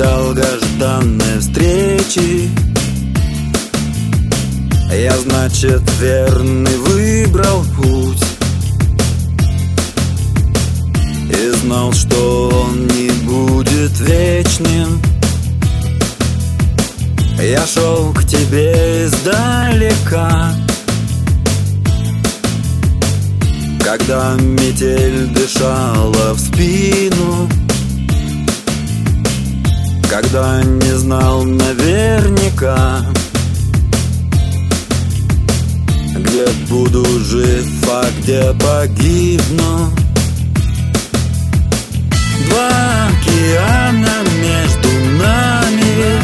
долгожданной встречи. Я, значит, верный выбрал путь. И знал, что он не будет вечным. Я шел к тебе издалека. Когда метель дышала в спину Когда не знал наверняка Где буду жив, а где погибну. Два океана между нами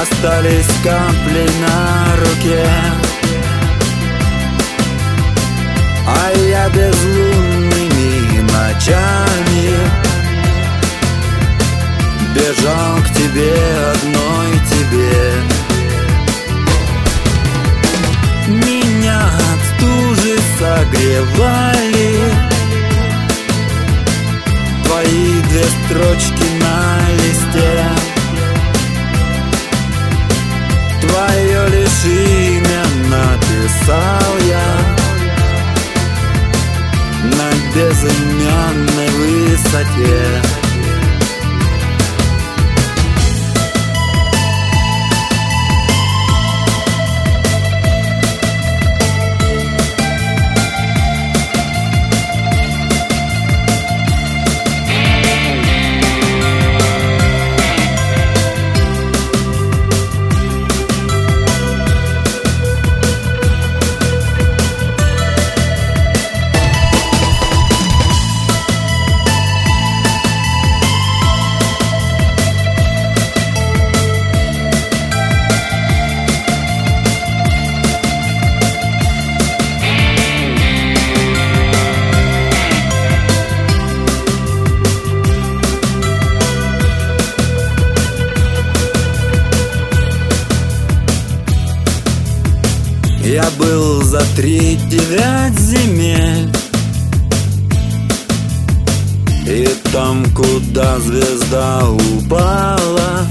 Остались капли на руке. А я безлунными ночами Бежал к тебе, одной тебе. Меня от стужи согревали. Твои две строчки на листе. Твое лишь имя написал я. На безымянной высоте Я был за три девять земель. И там, куда звезда упала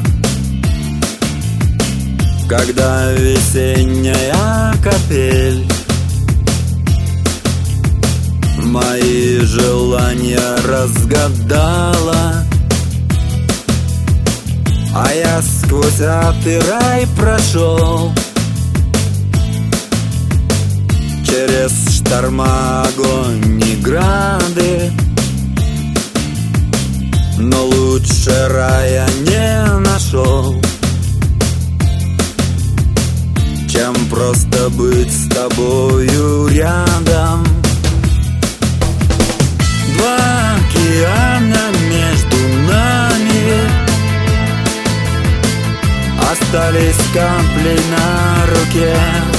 Когда весенняя капель Мои желания разгадала. А я сквозь ад и рай прошел Через шторма, огонь и грады. Но лучше рая не нашел Чем просто быть с тобою рядом. Два океана между нами. Остались капли на руке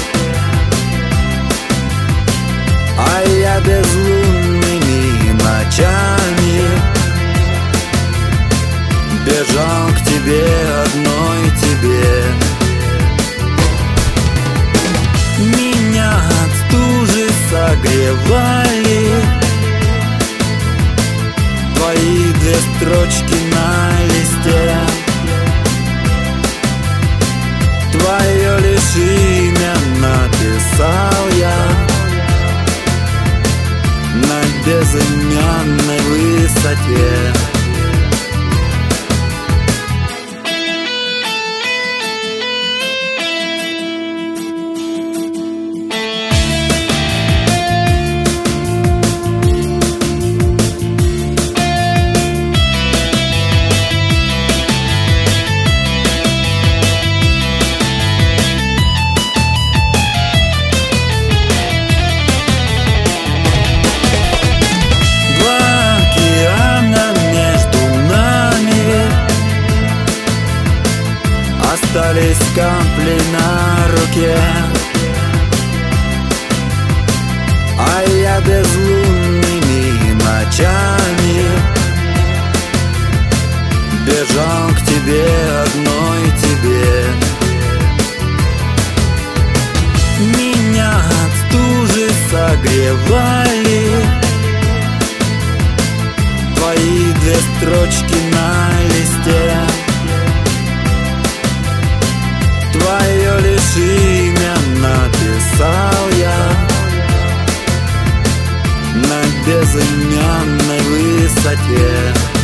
а я безымянной высоте Остались капли на руке. А я безлунными ночами Бежал к тебе, одной тебе. Меня от стужи согревали. Твои две строчки yeah